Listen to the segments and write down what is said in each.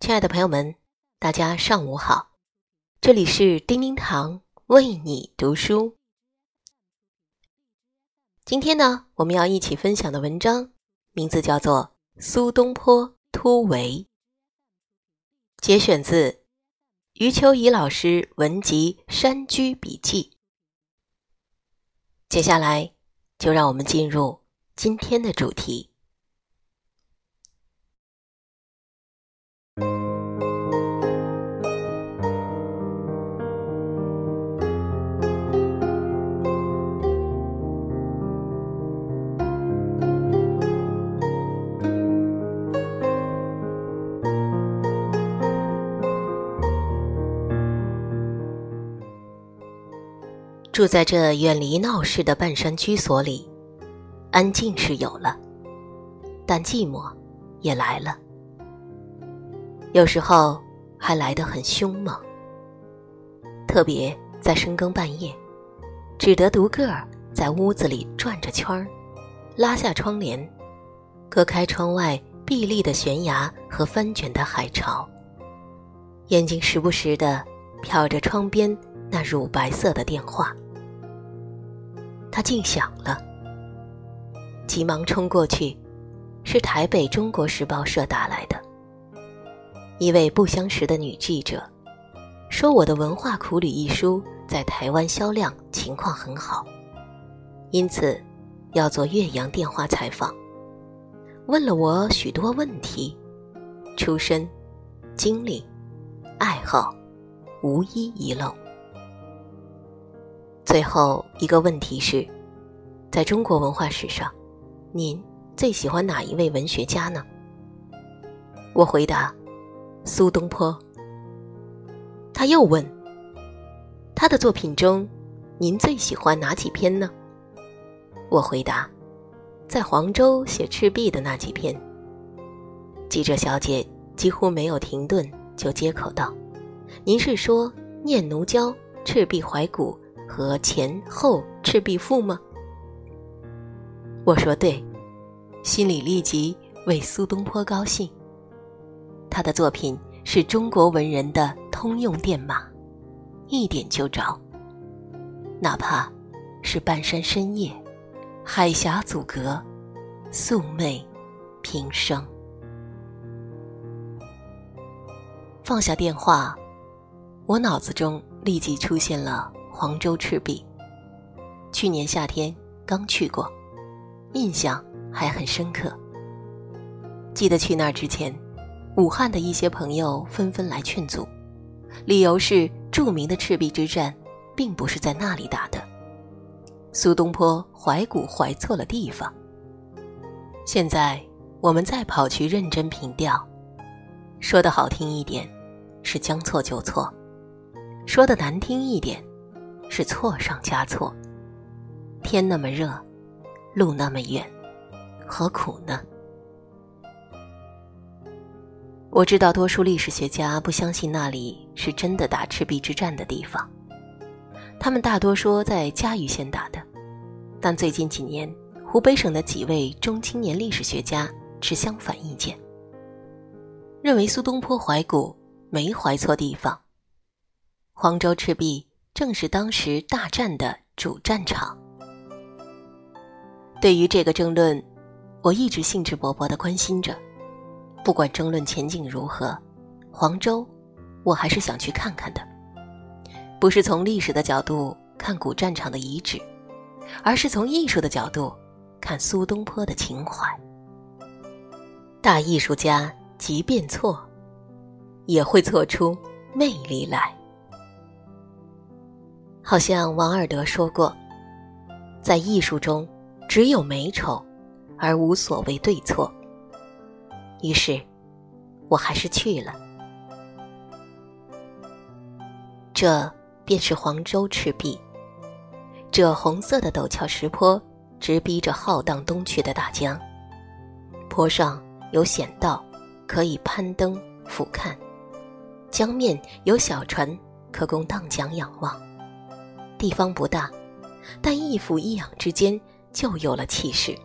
亲爱的朋友们，大家上午好，这里是叮叮堂为你读书。今天呢，我们要一起分享的文章名字叫做《苏东坡突围》，节选自余秋怡老师文集《山居笔记》。接下来，就让我们进入今天的主题。住在这远离闹市的半山居所里，安静是有了，但寂寞也来了。有时候还来得很凶猛，特别在深更半夜，只得独个儿在屋子里转着圈儿，拉下窗帘，隔开窗外碧绿的悬崖和翻卷的海潮，眼睛时不时的瞟着窗边那乳白色的电话，它竟响了，急忙冲过去，是台北《中国时报》社打来的。一位不相识的女记者说：“我的文化苦旅一书在台湾销量情况很好，因此要做岳阳电话采访，问了我许多问题，出身、经历、爱好，无一遗漏。最后一个问题是，在中国文化史上，您最喜欢哪一位文学家呢？”我回答。苏东坡。他又问：“他的作品中，您最喜欢哪几篇呢？”我回答：“在黄州写赤壁的那几篇。”记者小姐几乎没有停顿，就接口道：“您是说《念奴娇》《赤壁怀古》和《前后赤壁赋》吗？”我说：“对。”心里立即为苏东坡高兴。他的作品是中国文人的通用电码，一点就着。哪怕是半山深夜，海峡阻隔，素昧平生。放下电话，我脑子中立即出现了黄州赤壁。去年夏天刚去过，印象还很深刻。记得去那儿之前。武汉的一些朋友纷纷来劝阻，理由是著名的赤壁之战并不是在那里打的，苏东坡怀古怀错了地方。现在我们再跑去认真凭吊，说的好听一点，是将错就错；说的难听一点，是错上加错。天那么热，路那么远，何苦呢？我知道多数历史学家不相信那里是真的打赤壁之战的地方，他们大多说在嘉峪县打的。但最近几年，湖北省的几位中青年历史学家持相反意见，认为苏东坡怀古没怀错地方，黄州赤壁正是当时大战的主战场。对于这个争论，我一直兴致勃勃的关心着。不管争论前景如何，黄州，我还是想去看看的。不是从历史的角度看古战场的遗址，而是从艺术的角度看苏东坡的情怀。大艺术家即便错，也会错出魅力来。好像王尔德说过，在艺术中，只有美丑，而无所谓对错。于是，我还是去了。这便是黄州赤壁。这红色的陡峭石坡，直逼着浩荡东去的大江。坡上有险道，可以攀登俯瞰；江面有小船，可供荡桨仰望。地方不大，但一俯一仰之间，就有了气势，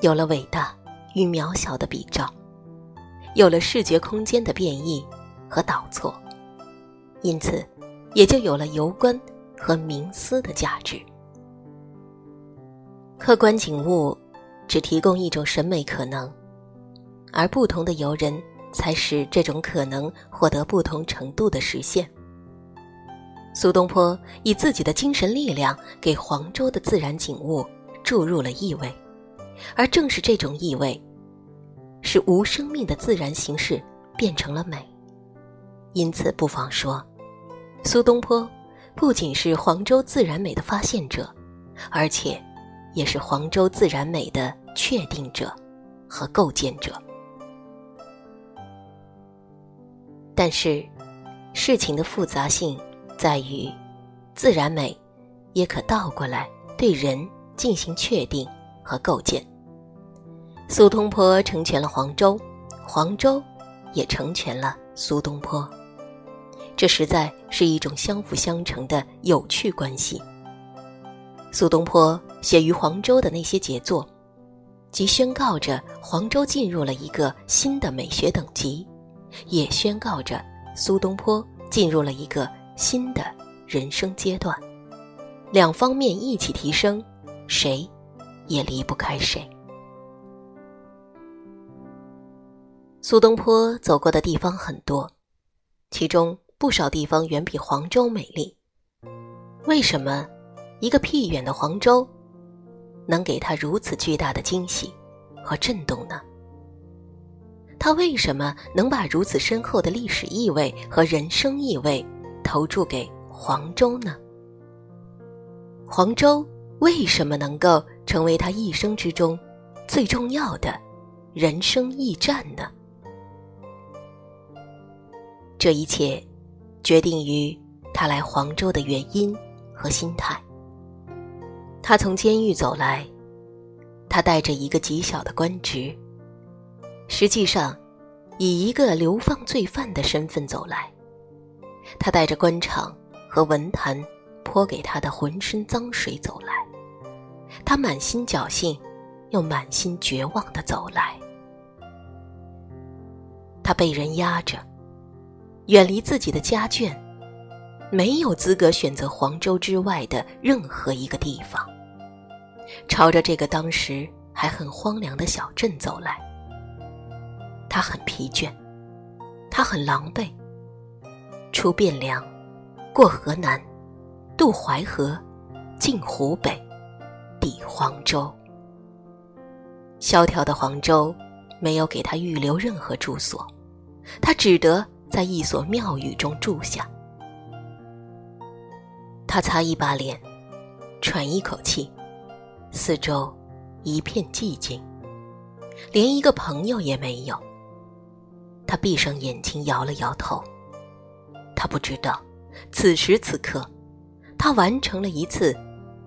有了伟大。与渺小的比照，有了视觉空间的变异和导错，因此也就有了游观和冥思的价值。客观景物只提供一种审美可能，而不同的游人才使这种可能获得不同程度的实现。苏东坡以自己的精神力量给黄州的自然景物注入了意味，而正是这种意味，使无生命的自然形式变成了美。因此，不妨说，苏东坡不仅是黄州自然美的发现者，而且也是黄州自然美的确定者和构建者。但是，事情的复杂性。在于，自然美也可倒过来对人进行确定和构建。苏东坡成全了黄州，黄州也成全了苏东坡，这实在是一种相辅相成的有趣关系。苏东坡写于黄州的那些杰作，即宣告着黄州进入了一个新的美学等级，也宣告着苏东坡进入了一个。新的人生阶段，两方面一起提升，谁也离不开谁。苏东坡走过的地方很多，其中不少地方远比黄州美丽。为什么一个僻远的黄州能给他如此巨大的惊喜和震动呢？他为什么能把如此深厚的历史意味和人生意味？投注给黄州呢？黄州为什么能够成为他一生之中最重要的人生驿站呢？这一切决定于他来黄州的原因和心态。他从监狱走来，他带着一个极小的官职，实际上以一个流放罪犯的身份走来。他带着官场和文坛泼给他的浑身脏水走来，他满心侥幸，又满心绝望的走来。他被人压着，远离自己的家眷，没有资格选择黄州之外的任何一个地方，朝着这个当时还很荒凉的小镇走来。他很疲倦，他很狼狈。出汴梁，过河南，渡淮河，进湖北，抵黄州。萧条的黄州没有给他预留任何住所，他只得在一所庙宇中住下。他擦一把脸，喘一口气，四周一片寂静，连一个朋友也没有。他闭上眼睛，摇了摇头。他不知道，此时此刻，他完成了一次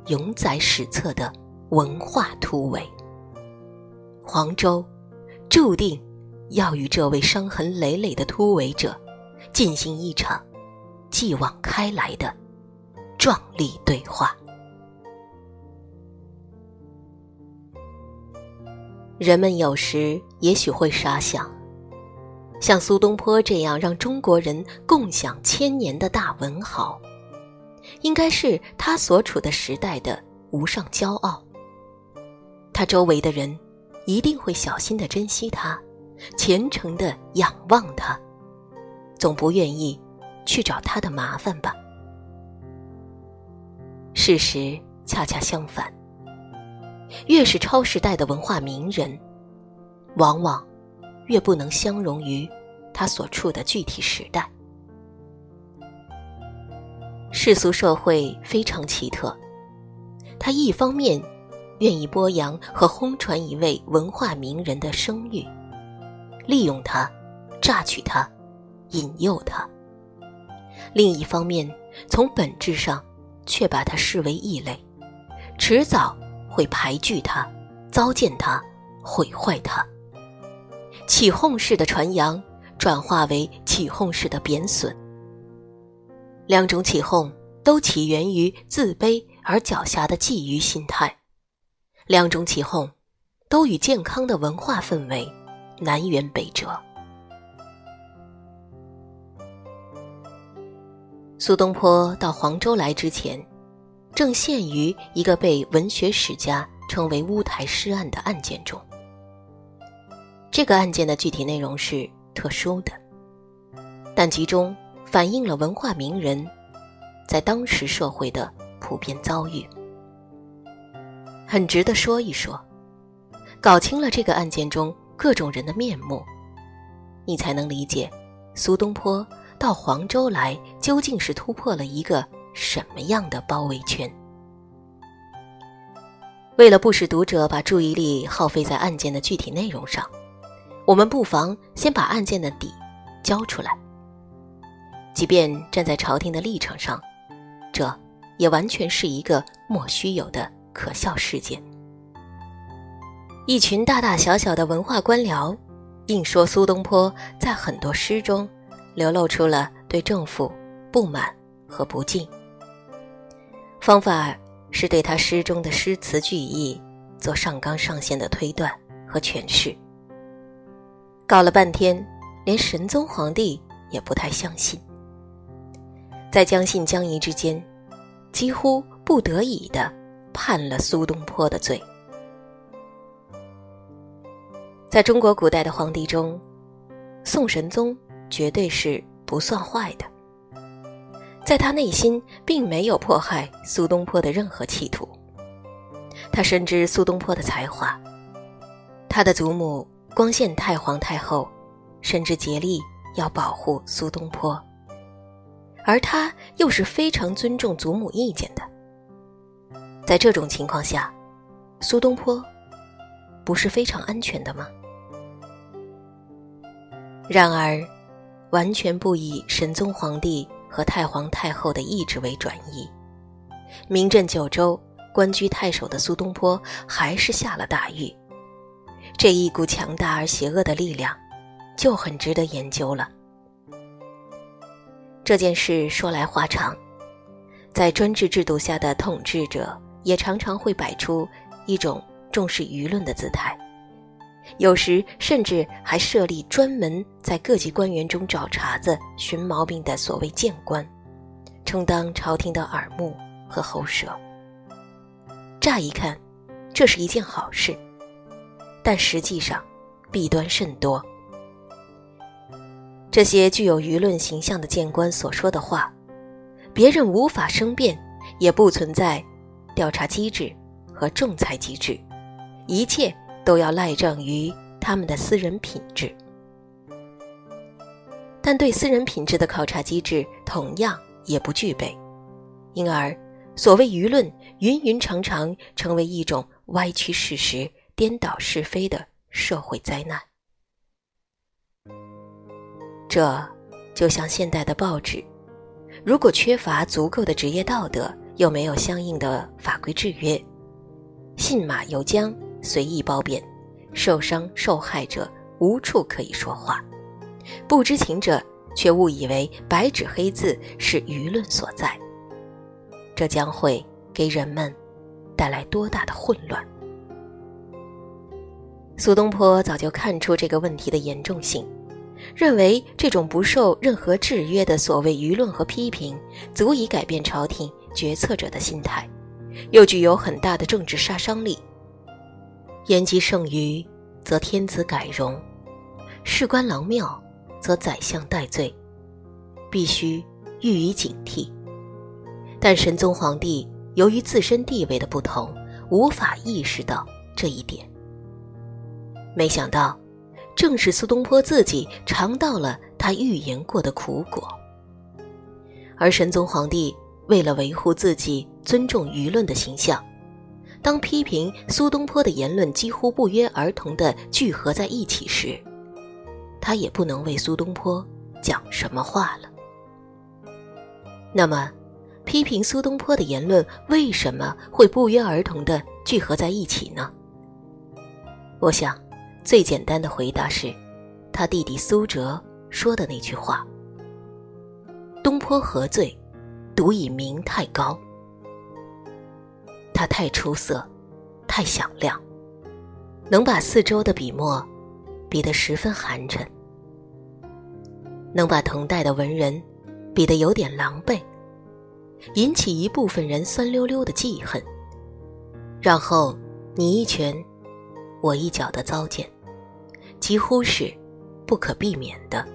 永载史册的文化突围。黄州注定要与这位伤痕累累的突围者进行一场继往开来的壮丽对话。人们有时也许会傻想。像苏东坡这样让中国人共享千年的大文豪，应该是他所处的时代的无上骄傲。他周围的人一定会小心的珍惜他，虔诚的仰望他，总不愿意去找他的麻烦吧？事实恰恰相反，越是超时代的文化名人，往往。越不能相容于他所处的具体时代。世俗社会非常奇特，他一方面愿意播扬和轰传一位文化名人的声誉，利用他，榨取他，引诱他；另一方面，从本质上却把他视为异类，迟早会排拒他，糟践他，毁坏他。起哄式的传扬转化为起哄式的贬损。两种起哄都起源于自卑而狡黠的觊觎心态。两种起哄都与健康的文化氛围南辕北辙。苏东坡到黄州来之前正陷于一个被文学史家称为乌台诗案的案件中。这个案件的具体内容是特殊的，但其中反映了文化名人在当时社会的普遍遭遇，很值得说一说。搞清了这个案件中各种人的面目，你才能理解苏东坡到黄州来究竟是突破了一个什么样的包围圈。为了不使读者把注意力耗费在案件的具体内容上。我们不妨先把案件的底交出来。即便站在朝廷的立场上，这也完全是一个莫须有的可笑事件。一群大大小小的文化官僚，硬说苏东坡在很多诗中流露出了对政府不满和不敬，方法是对他诗中的诗词句意做上纲上线的推断和诠释。搞了半天，连神宗皇帝也不太相信。在将信将疑之间，几乎不得已的判了苏东坡的罪。在中国古代的皇帝中，宋神宗绝对是不算坏的。在他内心并没有迫害苏东坡的任何企图。他深知苏东坡的才华，他的祖母。光献太皇太后，甚至竭力要保护苏东坡，而他又是非常尊重祖母意见的。在这种情况下，苏东坡不是非常安全的吗？然而，完全不以神宗皇帝和太皇太后的意志为转移，名震九州、官居太守的苏东坡还是下了大狱。这一股强大而邪恶的力量，就很值得研究了。这件事说来话长，在专制制度下的统治者也常常会摆出一种重视舆论的姿态，有时甚至还设立专门在各级官员中找茬子、寻毛病的所谓谏官，充当朝廷的耳目和喉舌。乍一看，这是一件好事。但实际上，弊端甚多。这些具有舆论形象的谏官所说的话，别人无法申辩，也不存在调查机制和仲裁机制，一切都要赖账于他们的私人品质。但对私人品质的考察机制同样也不具备，因而所谓舆论云云常常成为一种歪曲事实。颠倒是非的社会灾难，这就像现代的报纸，如果缺乏足够的职业道德，又没有相应的法规制约，信马由缰，随意褒贬，受伤受害者无处可以说话，不知情者却误以为白纸黑字是舆论所在，这将会给人们带来多大的混乱？苏东坡早就看出这个问题的严重性，认为这种不受任何制约的所谓舆论和批评，足以改变朝廷决策者的心态，又具有很大的政治杀伤力。言及剩余，则天子改容；事关郎庙，则宰相戴罪，必须予以警惕。但神宗皇帝由于自身地位的不同，无法意识到这一点。没想到，正是苏东坡自己尝到了他预言过的苦果。而神宗皇帝为了维护自己尊重舆论的形象，当批评苏东坡的言论几乎不约而同地聚合在一起时，他也不能为苏东坡讲什么话了。那么，批评苏东坡的言论为什么会不约而同地聚合在一起呢？我想。最简单的回答是，他弟弟苏辙说的那句话：“东坡何罪，独以名太高。”他太出色，太响亮，能把四周的笔墨比得十分寒碜，能把同代的文人比得有点狼狈，引起一部分人酸溜溜的记恨，然后你一拳，我一脚的糟践，几乎是不可避免的。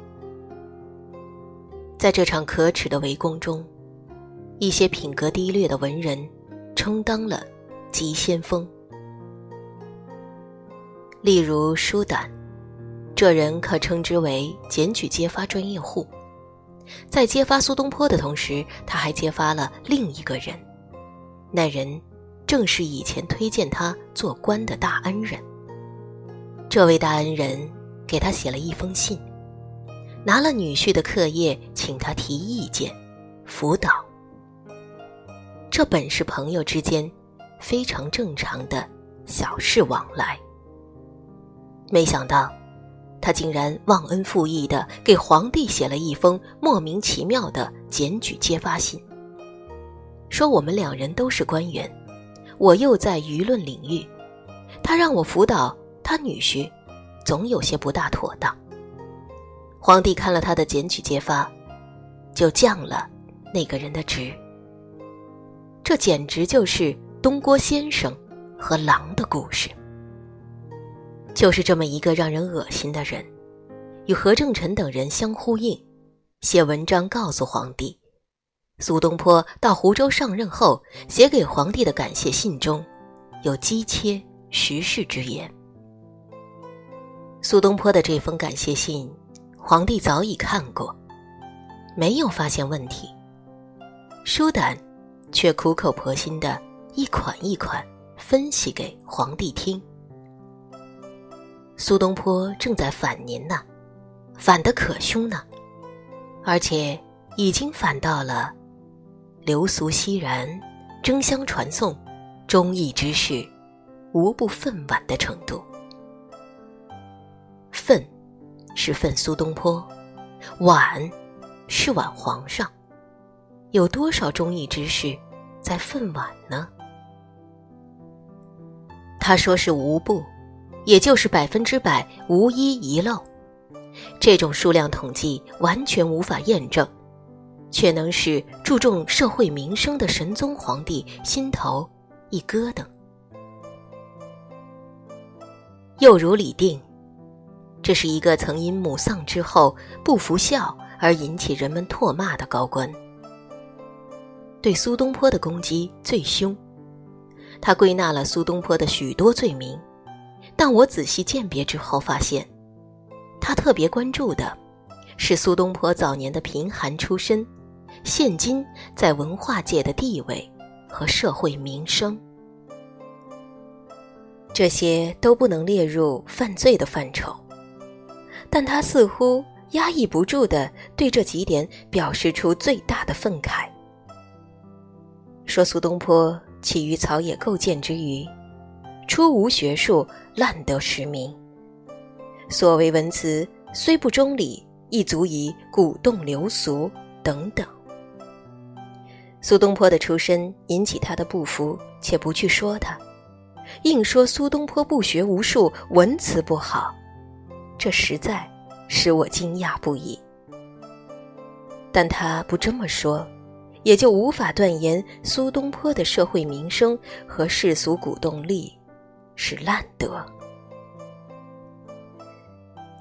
在这场可耻的围攻中，一些品格低劣的文人充当了急先锋，例如舒胆，这人可称之为检举揭发专业户。在揭发苏东坡的同时，他还揭发了另一个人，那人正是以前推荐他做官的大恩人。这位大恩人给他写了一封信，拿了女婿的课业，请他提意见、辅导。这本是朋友之间非常正常的小事往来，没想到。他竟然忘恩负义的给皇帝写了一封莫名其妙的检举揭发信，说我们两人都是官员，我又在舆论领域，他让我辅导他女婿，总有些不大妥当。皇帝看了他的检举揭发，就降了那个人的职。这简直就是东郭先生和狼的故事。就是这么一个让人恶心的人，与何正臣等人相呼应，写文章告诉皇帝，苏东坡到湖州上任后写给皇帝的感谢信中，有机切时事之言。苏东坡的这封感谢信，皇帝早已看过，没有发现问题，舒胆却苦口婆心的一款一款分析给皇帝听。苏东坡正在反您呢，反得可凶呢，而且已经反到了流俗熙然、争相传颂、忠义之士无不愤惋的程度。愤是愤苏东坡，惋是惋皇上。有多少忠义之士在愤惋呢？他说是无不。也就是百分之百无一遗漏，这种数量统计完全无法验证，却能使注重社会民生的神宗皇帝心头一咯噔。又如李定，这是一个曾因母丧之后不服孝而引起人们唾骂的高官，对苏东坡的攻击最凶，他归纳了苏东坡的许多罪名。但我仔细鉴别之后发现，他特别关注的是苏东坡早年的贫寒出身，现今在文化界的地位和社会名声。这些都不能列入犯罪的范畴，但他似乎压抑不住的对这几点表示出最大的愤慨，说苏东坡起于草野构建之余。初无学术，烂得实名。所谓文辞虽不中理，亦足以鼓动流俗等等。苏东坡的出身引起他的不服，且不去说他，硬说苏东坡不学无术，文辞不好，这实在使我惊讶不已。但他不这么说，也就无法断言苏东坡的社会名声和世俗鼓动力。是烂德。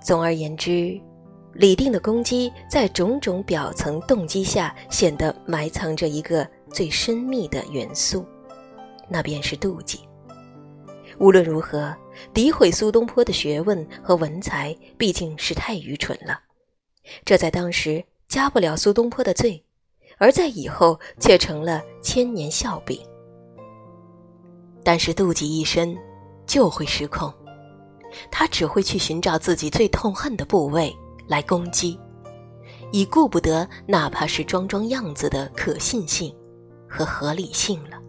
总而言之，李定的攻击在种种表层动机下，显得埋藏着一个最深密的元素，那便是妒忌。无论如何，诋毁苏东坡的学问和文才，毕竟是太愚蠢了。这在当时加不了苏东坡的罪，而在以后却成了千年笑柄。但是妒忌一生。就会失控，他只会去寻找自己最痛恨的部位来攻击，已顾不得哪怕是装装样子的可信性和合理性了。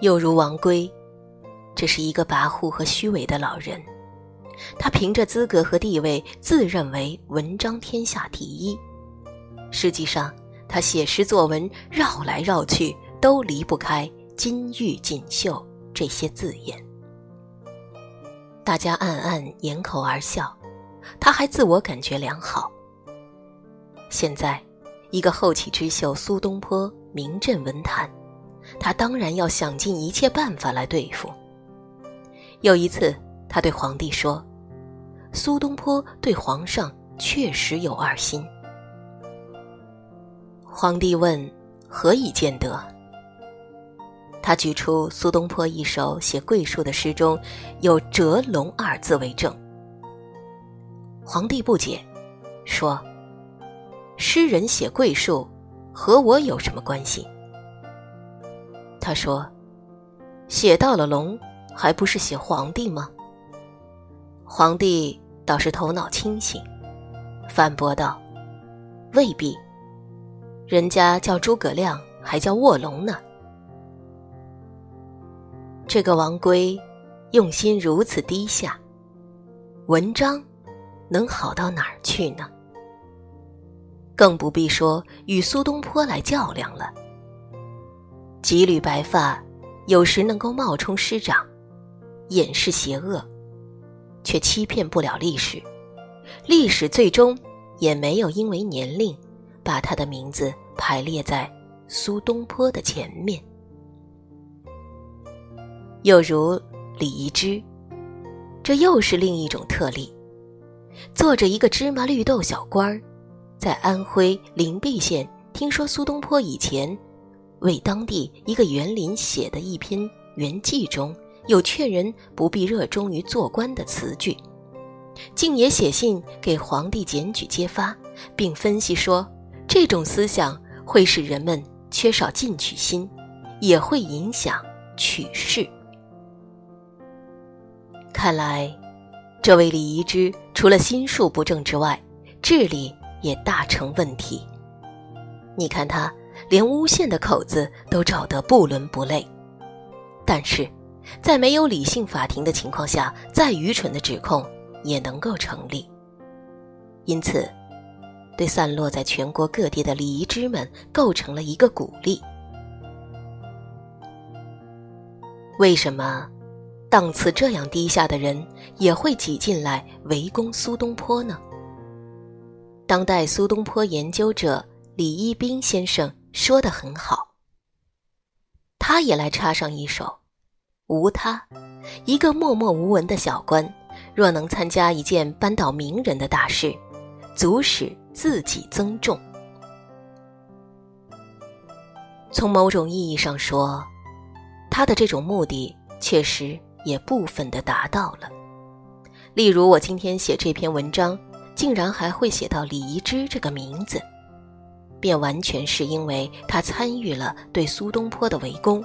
又如王圭，这是一个跋扈和虚伪的老人，他凭着资格和地位，自认为文章天下第一，实际上他写诗作文绕来绕去都离不开。金玉锦绣这些字眼，大家暗暗掩口而笑，他还自我感觉良好，现在，一个后起之秀苏东坡名震文坛，他当然要想尽一切办法来对付。有一次，他对皇帝说：“苏东坡对皇上确实有二心。”皇帝问：“何以见得？”他举出苏东坡一首写桂树的诗中有“折龙”二字为证。皇帝不解，说：“诗人写桂树，和我有什么关系？”他说：“写到了龙，还不是写皇帝吗？”皇帝倒是头脑清醒，反驳道：“未必。”人家叫诸葛亮，还叫卧龙呢。这个王圭用心如此低下，文章能好到哪儿去呢？更不必说与苏东坡来较量了。几缕白发，有时能够冒充师长，掩饰邪恶，却欺骗不了历史。历史最终也没有因为年龄。把他的名字排列在苏东坡的前面，又如李宜之，这又是另一种特例。做着一个芝麻绿豆小官儿，在安徽灵璧县听说苏东坡以前为当地一个园林写的一篇园记中有劝人不必热衷于做官的词句，竟也写信给皇帝检举揭发，并分析说。这种思想会使人们缺少进取心，也会影响取士。看来，这位李宜之除了心术不正之外，智力也大成问题。你看他连诬陷的口子都找得不伦不类，但是，在没有理性法庭的情况下，再愚蠢的指控也能够成立。因此。对散落在全国各地的礼仪之们构成了一个鼓励。为什么档次这样低下的人也会挤进来围攻苏东坡呢？当代苏东坡研究者李一冰先生说的很好，他也来插上一首：无他，一个默默无闻的小官，若能参加一件扳倒名人的大事，足使。自己增重。从某种意义上说，他的这种目的确实也部分的达到了。例如，我今天写这篇文章，竟然还会写到李宜之这个名字，便完全是因为他参与了对苏东坡的围攻，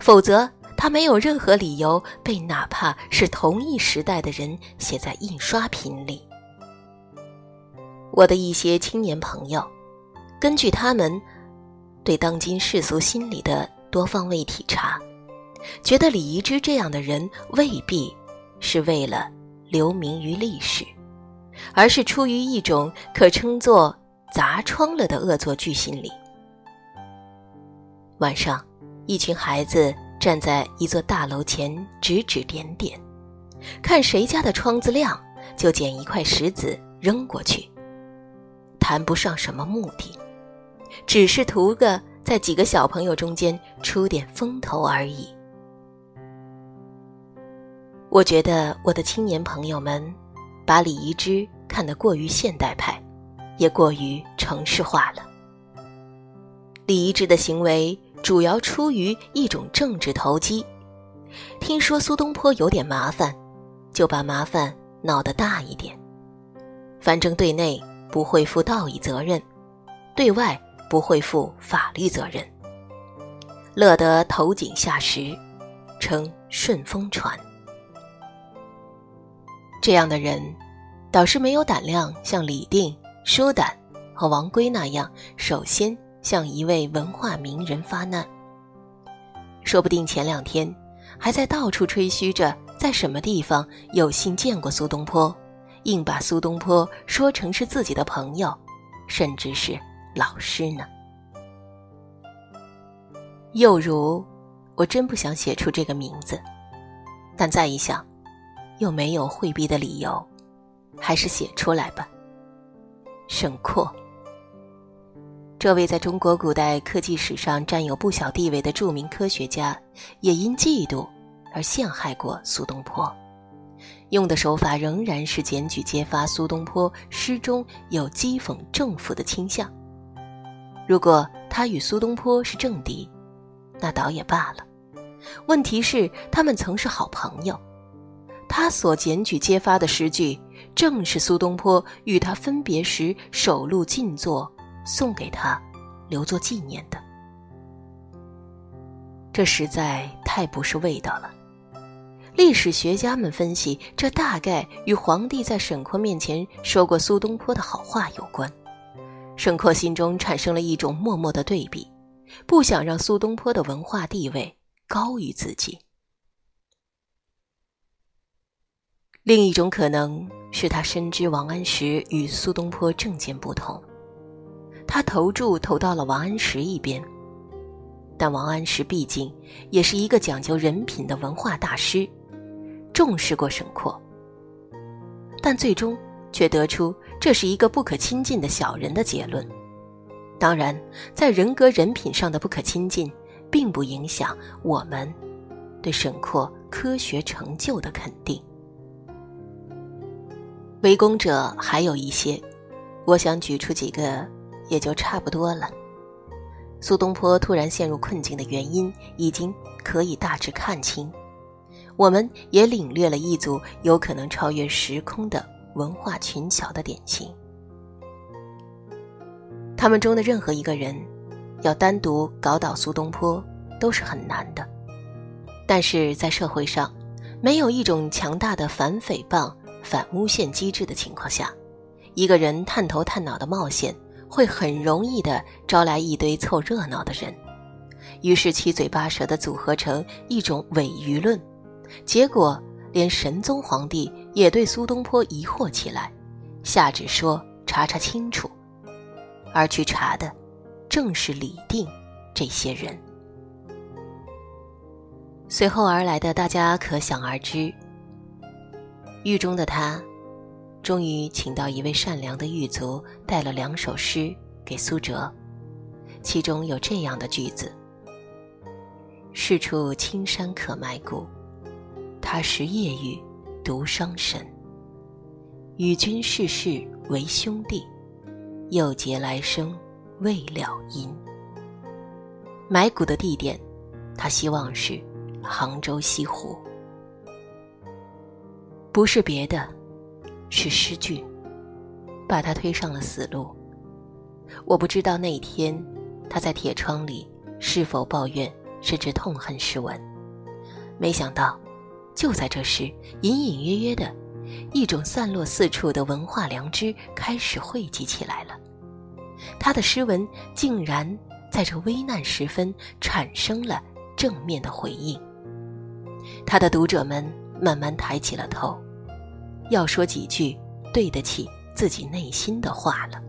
否则他没有任何理由被哪怕是同一时代的人写在印刷品里。我的一些青年朋友，根据他们对当今世俗心理的多方位体察，觉得李宜之这样的人未必是为了留名于历史，而是出于一种可称作砸窗了的恶作剧心理。晚上，一群孩子站在一座大楼前指指点点，看谁家的窗子亮，就捡一块石子扔过去。谈不上什么目的，只是图个在几个小朋友中间出点风头而已。我觉得我的青年朋友们把礼仪之看得过于现代派，也过于城市化了。李一之的行为主要出于一种政治投机，听说苏东坡有点麻烦，就把麻烦闹得大一点，反正对内。不会负道义责任，对外不会负法律责任，乐得投井下石，称顺风船。这样的人，倒是没有胆量像李定、舒胆和王圭那样，首先向一位文化名人发难。说不定前两天还在到处吹嘘着在什么地方有幸见过苏东坡。硬把苏东坡说成是自己的朋友，甚至是老师呢。又如，我真不想写出这个名字，但再一想，又没有回避的理由，还是写出来吧。沈括，这位在中国古代科技史上占有不小地位的著名科学家，也因嫉妒而陷害过苏东坡，用的手法仍然是检举揭发苏东坡诗中有讥讽政府的倾向。如果他与苏东坡是政敌，那倒也罢了。问题是，他们曾是好朋友。他所检举揭发的诗句，正是苏东坡与他分别时首录静坐，送给他，留作纪念的。这实在太不是味道了。历史学家们分析，这大概与皇帝在沈括面前说过苏东坡的好话有关。沈括心中产生了一种默默的对比，不想让苏东坡的文化地位高于自己。另一种可能是他深知王安石与苏东坡政见不同，他投注投到了王安石一边。但王安石毕竟也是一个讲究人品的文化大师，重视过沈括，但最终却得出这是一个不可亲近的小人的结论。当然，在人格人品上的不可亲近，并不影响我们对沈括科学成就的肯定。围攻者还有一些，我想举出几个，也就差不多了。苏东坡突然陷入困境的原因，已经可以大致看清。我们也领略了一组有可能超越时空的文化群小的典型。他们中的任何一个人，要单独搞倒苏东坡，都是很难的。但是在社会上，没有一种强大的反诽谤。反诬陷机制的情况下，一个人探头探脑的冒险，会很容易的招来一堆凑热闹的人，于是七嘴八舌的组合成一种伪舆论，结果连神宗皇帝也对苏东坡疑惑起来，下旨说查查清楚，而去查的，正是李定这些人。随后而来的，大家可想而知。狱中的他，终于请到一位善良的狱卒，带了两首诗给苏辙，其中有这样的句子：“是处青山可埋骨，他时夜雨独伤神。与君世世为兄弟，又结来生未了因。”埋骨的地点，他希望是杭州西湖。不是别的，是诗句，把他推上了死路。我不知道那天他在铁窗里是否抱怨，甚至痛恨诗文。没想到，就在这时，隐隐约约的，一种散落四处的文化良知开始汇集起来了。他的诗文竟然在这危难时分产生了正面的回应。他的读者们慢慢抬起了头。要说几句对得起自己内心的话了。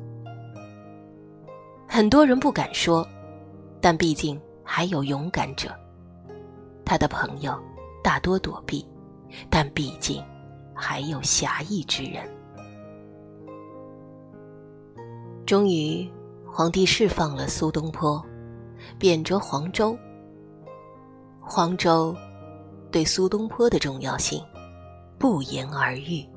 很多人不敢说，但毕竟还有勇敢者。他的朋友大多躲避，但毕竟还有侠义之人。终于，皇帝释放了苏东坡，贬谪黄州。黄州对苏东坡的重要性。不言而喻。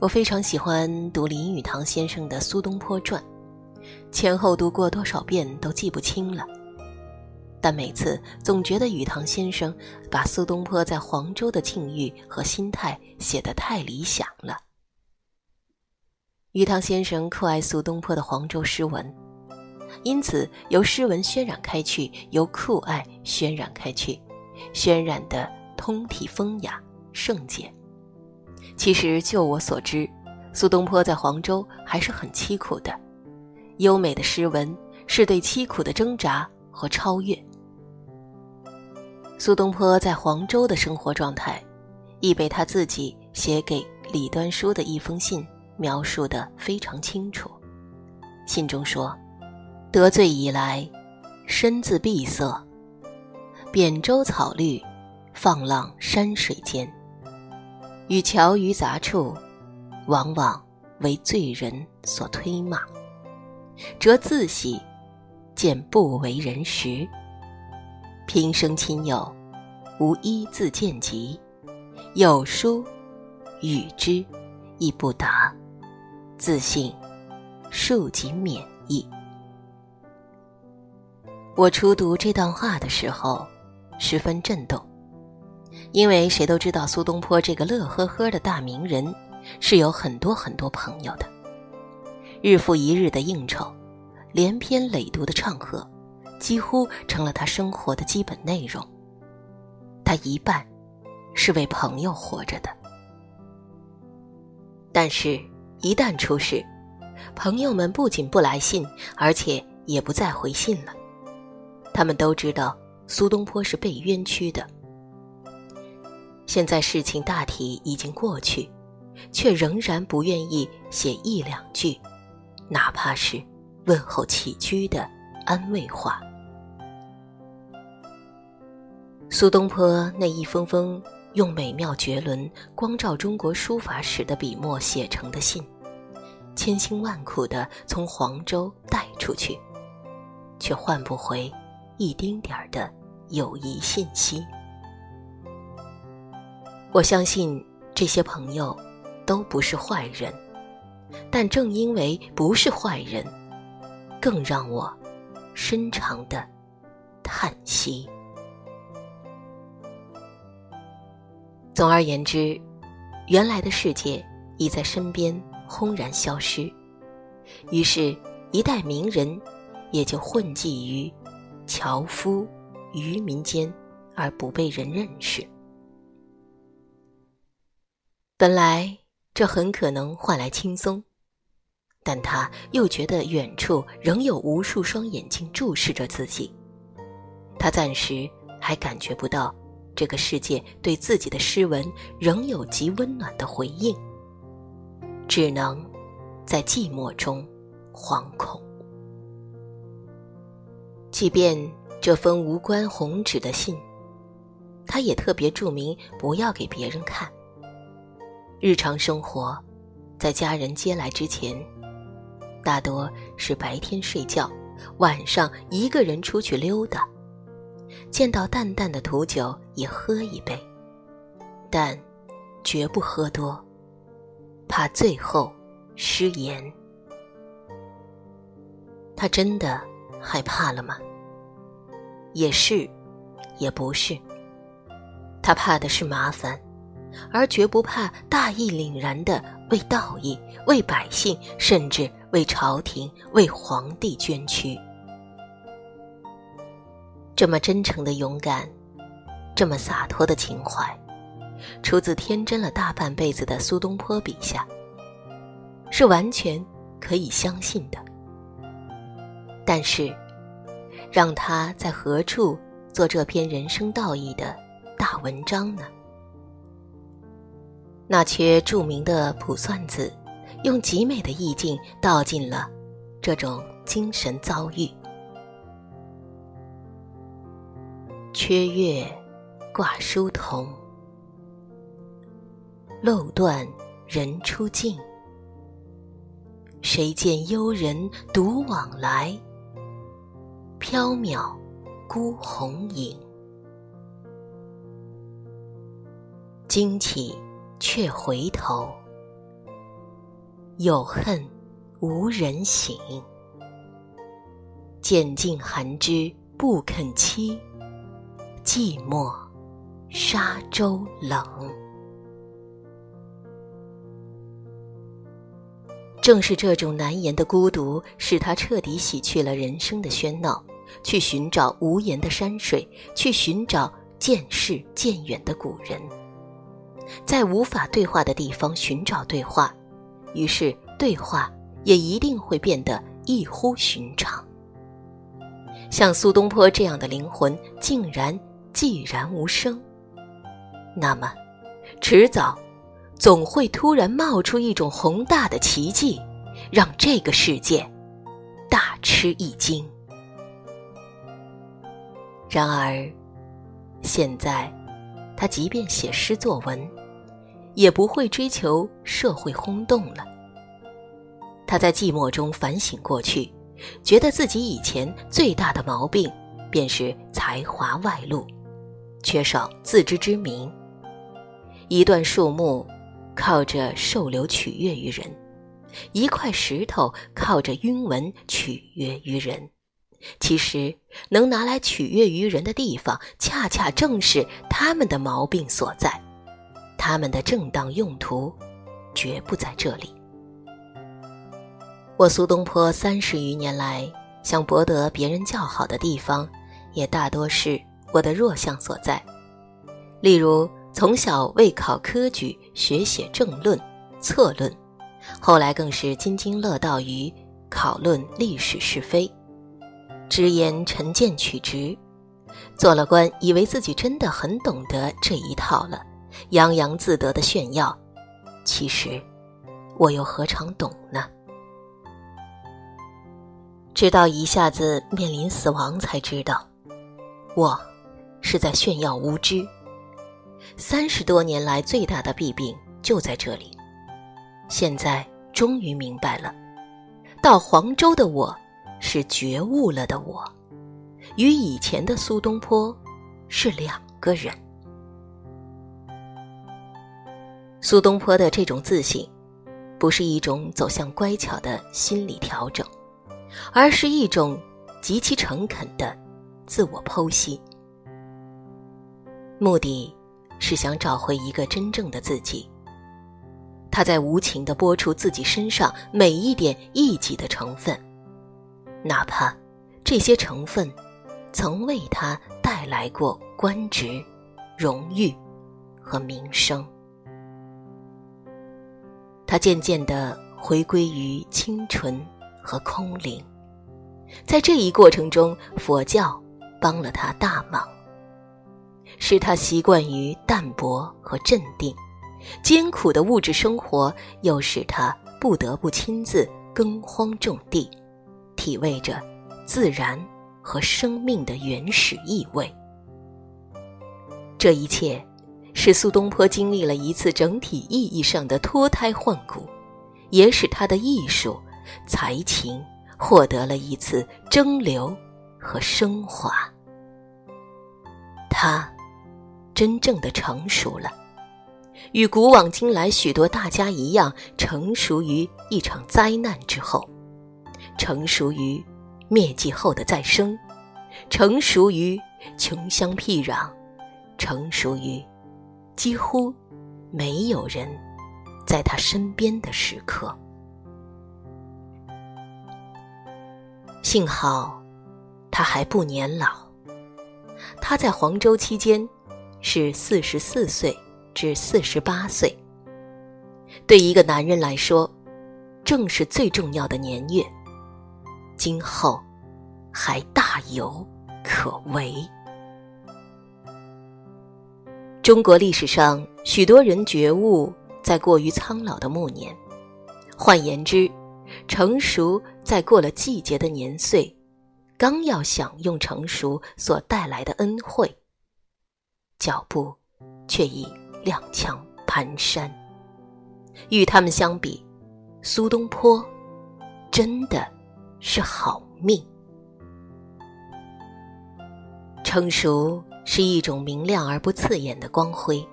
我非常喜欢读林语堂先生的《苏东坡传》，前后读过多少遍都记不清了，但每次总觉得语堂先生把苏东坡在黄州的境遇和心态写得太理想了。语堂先生酷爱苏东坡的黄州诗文，因此由诗文渲染开去，由酷爱渲染开去。渲染的通体风雅圣洁。其实就我所知，苏东坡在黄州还是很凄苦的。优美的诗文是对凄苦的挣扎和超越。苏东坡在黄州的生活状态，亦被他自己写给李端书的一封信描述的非常清楚。信中说：“得罪以来，身自闭塞。”扁舟草绿，放浪山水间。与樵于杂处，往往为醉人所推骂，则自喜见不为人识。平生亲友无一字见及，有书与之亦不答，自信庶几免疫。我初读这段话的时候，十分震动，因为谁都知道苏东坡这个乐呵呵的大名人是有很多很多朋友的，日复一日的应酬，连篇累牍的唱和，几乎成了他生活的基本内容。他一半是为朋友活着的，但是，一旦出事，朋友们不仅不来信，而且也不再回信了。他们都知道苏东坡是被冤屈的。现在事情大体已经过去，却仍然不愿意写一两句，哪怕是问候起居的安慰话。苏东坡那一封封用美妙绝伦、光照中国书法史的笔墨写成的信，千辛万苦地从黄州带出去，却换不回。一丁点儿的友谊信息，我相信这些朋友都不是坏人，但正因为不是坏人，更让我深长的叹息。总而言之，原来的世界已在身边轰然消失，于是，一代名人也就混迹于。樵夫、于民间，而不被人认识。本来这很可能换来轻松，但他又觉得远处仍有无数双眼睛注视着自己。他暂时还感觉不到这个世界对自己的诗文仍有极温暖的回应，只能在寂寞中惶恐。即便这封无关红纸的信，他也特别注明不要给别人看。日常生活，在家人接来之前，大多是白天睡觉，晚上一个人出去溜达，见到淡淡的土酒也喝一杯，但绝不喝多，怕最后失言。他真的。害怕了吗？也是，也不是。他怕的是麻烦，而绝不怕大义凛然的为道义、为百姓，甚至为朝廷、为皇帝捐躯。这么真诚的勇敢，这么洒脱的情怀，出自天真了大半辈子的苏东坡笔下，是完全可以相信的。但是，让他在何处做这篇人生道义的大文章呢？那阙著名的《卜算子》，用极美的意境道尽了这种精神遭遇。缺月挂疏桐，漏断人初静。谁见幽人独往来？缥缈孤鸿影，惊起却回头，有恨无人省。渐尽寒枝不肯栖，寂寞沙洲冷。正是这种难言的孤独，使他彻底洗去了人生的喧闹。去寻找无言的山水，去寻找渐逝渐远的古人，在无法对话的地方寻找对话，于是对话也一定会变得异乎寻常。像苏东坡这样的灵魂，竟然寂然无声，那么，迟早，总会突然冒出一种宏大的奇迹，让这个世界大吃一惊。然而，现在，他即便写诗作文，也不会追求社会轰动了。他在寂寞中反省过去，觉得自己以前最大的毛病便是才华外露，缺少自知之明。一段树木靠着受流取悦于人，一块石头靠着晕纹取悦于人。其实，能拿来取悦于人的地方，恰恰正是他们的毛病所在。他们的正当用途，绝不在这里。我苏东坡三十余年来想博得别人叫好的地方，也大多是我的弱项所在。例如，从小为考科举学写政论、策论，后来更是津津乐道于考论历史是非。直言陈见取直，做了官，以为自己真的很懂得这一套了，洋洋自得的炫耀。其实，我又何尝懂呢？直到一下子面临死亡，才知道，我是在炫耀无知。三十多年来最大的弊病就在这里，现在终于明白了。到黄州的我。是觉悟了的我，与以前的苏东坡是两个人。苏东坡的这种自信，不是一种走向乖巧的心理调整，而是一种极其诚恳的自我剖析，目的是想找回一个真正的自己。他在无情的剥除自己身上每一点异己的成分。哪怕这些成分曾为他带来过官职、荣誉和名声，他渐渐地回归于清纯和空灵。在这一过程中，佛教帮了他大忙，使他习惯于淡泊和镇定；艰苦的物质生活又使他不得不亲自耕荒种地。体味着自然和生命的原始意味，这一切使苏东坡经历了一次整体意义上的脱胎换骨，也使他的艺术才情获得了一次蒸馏和升华。他真正的成熟了，与古往今来许多大家一样，成熟于一场灾难之后。成熟于灭迹后的再生，成熟于穷乡僻壤，成熟于几乎没有人在他身边的时刻。幸好他还不年老，他在黄州期间是四十四岁至四十八岁，对一个男人来说，正是最重要的年月。今后还大有可为。中国历史上许多人觉悟在过于苍老的暮年，换言之，成熟在过了季节的年岁，刚要享用成熟所带来的恩惠，脚步却已踉跄蹒跚。与他们相比，苏东坡真的。是好命。成熟是一种明亮而不刺眼的光辉，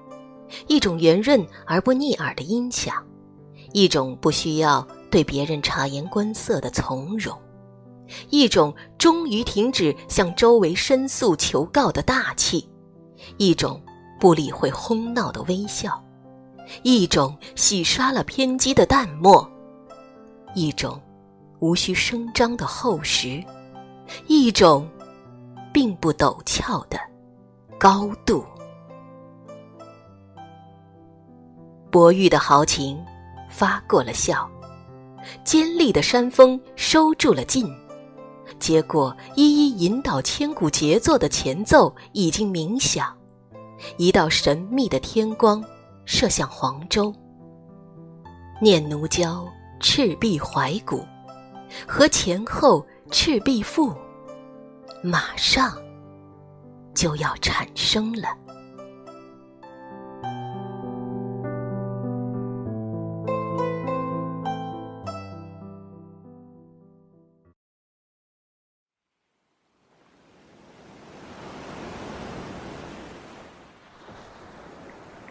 一种圆润而不腻耳的音响，一种不需要对别人察言观色的从容，一种终于停止向周围申诉求告的大气，一种不理会哄闹的微笑，一种洗刷了偏激的淡漠，一种。无需声张的厚实，一种并不陡峭的高度。薄玉的豪情发过了笑，尖利的山峰收住了劲，结果一一引导千古杰作的前奏已经鸣响，一道神秘的天光射向黄州。念奴娇·赤壁怀古。和前后赤壁赋马上就要产生了。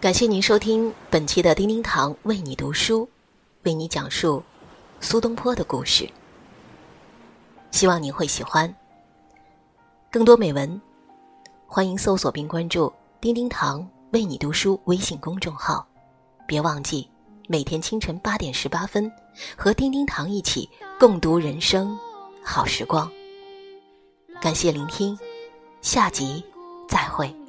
感谢您收听本期的叮叮堂为你读书为你讲述苏东坡的故事。希望您会喜欢。更多美文，欢迎搜索并关注“叮叮堂为你读书”微信公众号。别忘记每天清晨八点十八分，和叮叮堂一起共读人生好时光。感谢聆听，下集再会。